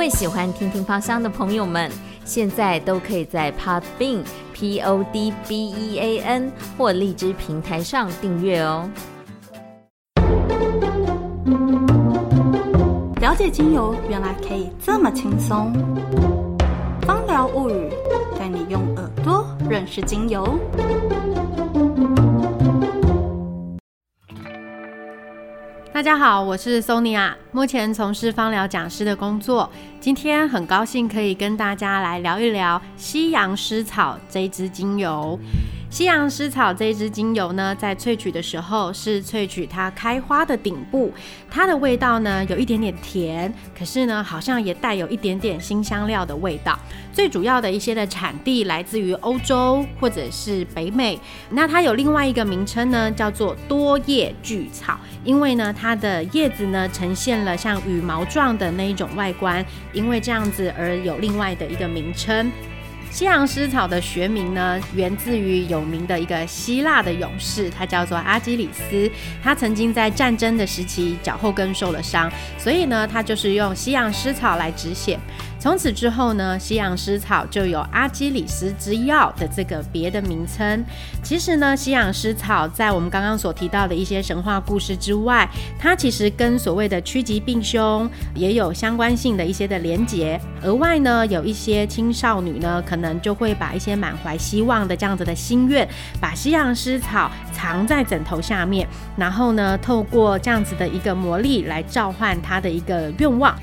位喜欢听听芳香的朋友们，现在都可以在 Podbean P O D B E A N 或荔枝平台上订阅哦。了解精油原来可以这么轻松，芳疗物语带你用耳朵认识精油。大家好，我是 Sonia，目前从事芳疗讲师的工作。今天很高兴可以跟大家来聊一聊西洋湿草这支精油。西洋湿草这支精油呢，在萃取的时候是萃取它开花的顶部，它的味道呢有一点点甜，可是呢好像也带有一点点新香料的味道。最主要的一些的产地来自于欧洲或者是北美。那它有另外一个名称呢，叫做多叶巨草，因为呢它的叶子呢呈现了像羽毛状的那一种外观，因为这样子而有另外的一个名称。西洋湿草的学名呢，源自于有名的一个希腊的勇士，他叫做阿基里斯。他曾经在战争的时期脚后跟受了伤，所以呢，他就是用西洋湿草来止血。从此之后呢，西洋湿草就有阿基里斯之药的这个别的名称。其实呢，西洋湿草在我们刚刚所提到的一些神话故事之外，它其实跟所谓的趋吉避凶也有相关性的一些的连结。额外呢，有一些青少女呢，可能就会把一些满怀希望的这样子的心愿，把西洋湿草藏在枕头下面，然后呢，透过这样子的一个魔力来召唤他的一个愿望。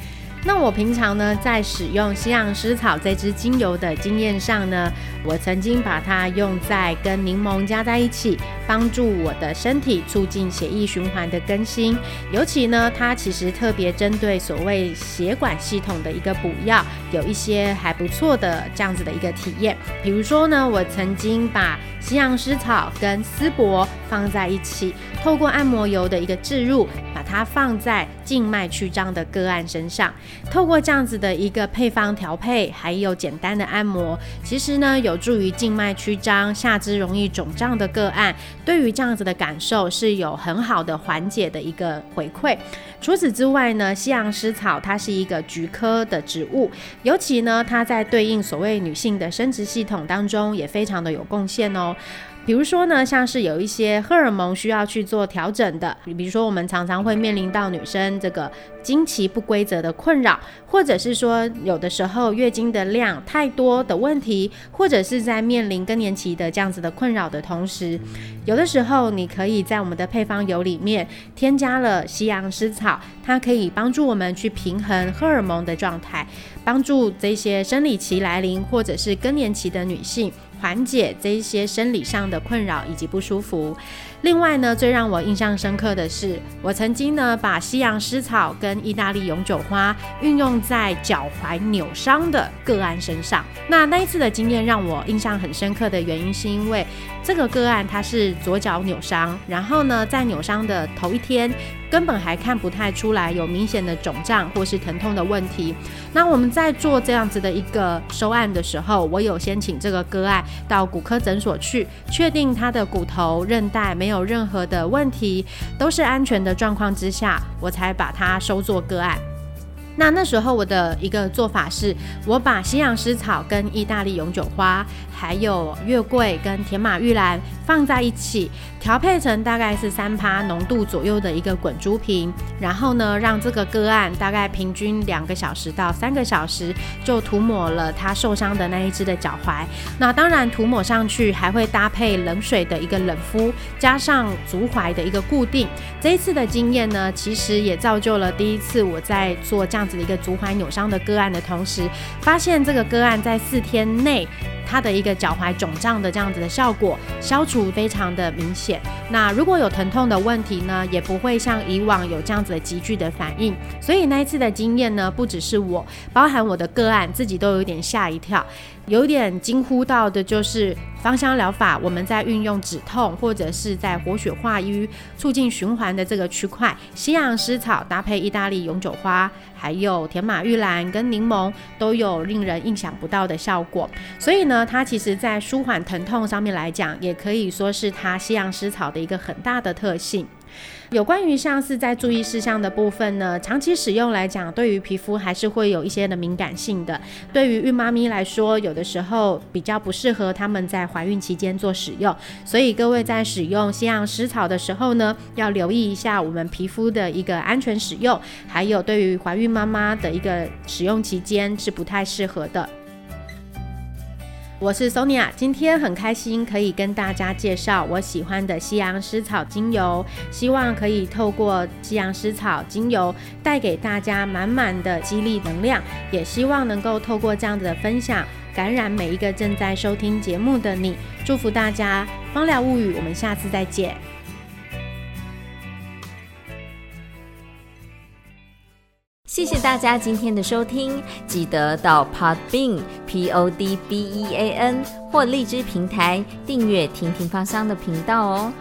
那我平常呢，在使用西洋湿草这支精油的经验上呢，我曾经把它用在跟柠檬加在一起，帮助我的身体促进血液循环的更新。尤其呢，它其实特别针对所谓血管系统的一个补药，有一些还不错的这样子的一个体验。比如说呢，我曾经把西洋湿草跟丝柏放在一起，透过按摩油的一个置入，它放在静脉曲张的个案身上。透过这样子的一个配方调配，还有简单的按摩，其实呢有助于静脉曲张、下肢容易肿胀的个案，对于这样子的感受是有很好的缓解的一个回馈。除此之外呢，西洋湿草它是一个菊科的植物，尤其呢它在对应所谓女性的生殖系统当中也非常的有贡献哦。比如说呢，像是有一些荷尔蒙需要去做调整的，比如说我们常常会面临到女生这个经期不规则的困扰，或者是说有的时候月经的量太多的问题，或者是在面临更年期的这样子的困扰的同时，有的时候你可以在我们的配方油里面添加了西洋湿草，它可以帮助我们去平衡荷尔蒙的状态，帮助这些生理期来临或者是更年期的女性。缓解这一些生理上的困扰以及不舒服。另外呢，最让我印象深刻的是，我曾经呢把西洋湿草跟意大利永久花运用在脚踝扭伤的个案身上。那那一次的经验让我印象很深刻的原因，是因为这个个案他是左脚扭伤，然后呢在扭伤的头一天根本还看不太出来有明显的肿胀或是疼痛的问题。那我们在做这样子的一个收案的时候，我有先请这个个案到骨科诊所去，确定他的骨头韧带没。没有任何的问题，都是安全的状况之下，我才把它收作个案。那那时候我的一个做法是，我把西洋湿草跟意大利永久花，还有月桂跟甜马玉兰放在一起，调配成大概是三趴浓度左右的一个滚珠瓶，然后呢，让这个个案大概平均两个小时到三个小时就涂抹了他受伤的那一只的脚踝。那当然涂抹上去还会搭配冷水的一个冷敷，加上足踝的一个固定。这一次的经验呢，其实也造就了第一次我在做这样。一个足踝扭伤的个案的同时，发现这个个案在四天内，他的一个脚踝肿胀的这样子的效果消除非常的明显。那如果有疼痛的问题呢，也不会像以往有这样子的急剧的反应。所以那一次的经验呢，不只是我，包含我的个案自己都有点吓一跳。有点惊呼到的就是芳香疗法，我们在运用止痛或者是在活血化瘀、促进循环的这个区块，西洋湿草搭配意大利永久花，还有甜马玉兰跟柠檬，都有令人意想不到的效果。所以呢。呢，它其实在舒缓疼痛上面来讲，也可以说是它西洋湿草的一个很大的特性。有关于像是在注意事项的部分呢，长期使用来讲，对于皮肤还是会有一些的敏感性的。对于孕妈咪来说，有的时候比较不适合他们在怀孕期间做使用，所以各位在使用西洋湿草的时候呢，要留意一下我们皮肤的一个安全使用，还有对于怀孕妈妈的一个使用期间是不太适合的。我是 Sonia，今天很开心可以跟大家介绍我喜欢的西洋湿草精油，希望可以透过西洋湿草精油带给大家满满的激励能量，也希望能够透过这样子的分享，感染每一个正在收听节目的你，祝福大家。芳疗物语，我们下次再见。谢谢大家今天的收听，记得到 Podbean P O D B E A N 或荔枝平台订阅“婷婷芳香”的频道哦。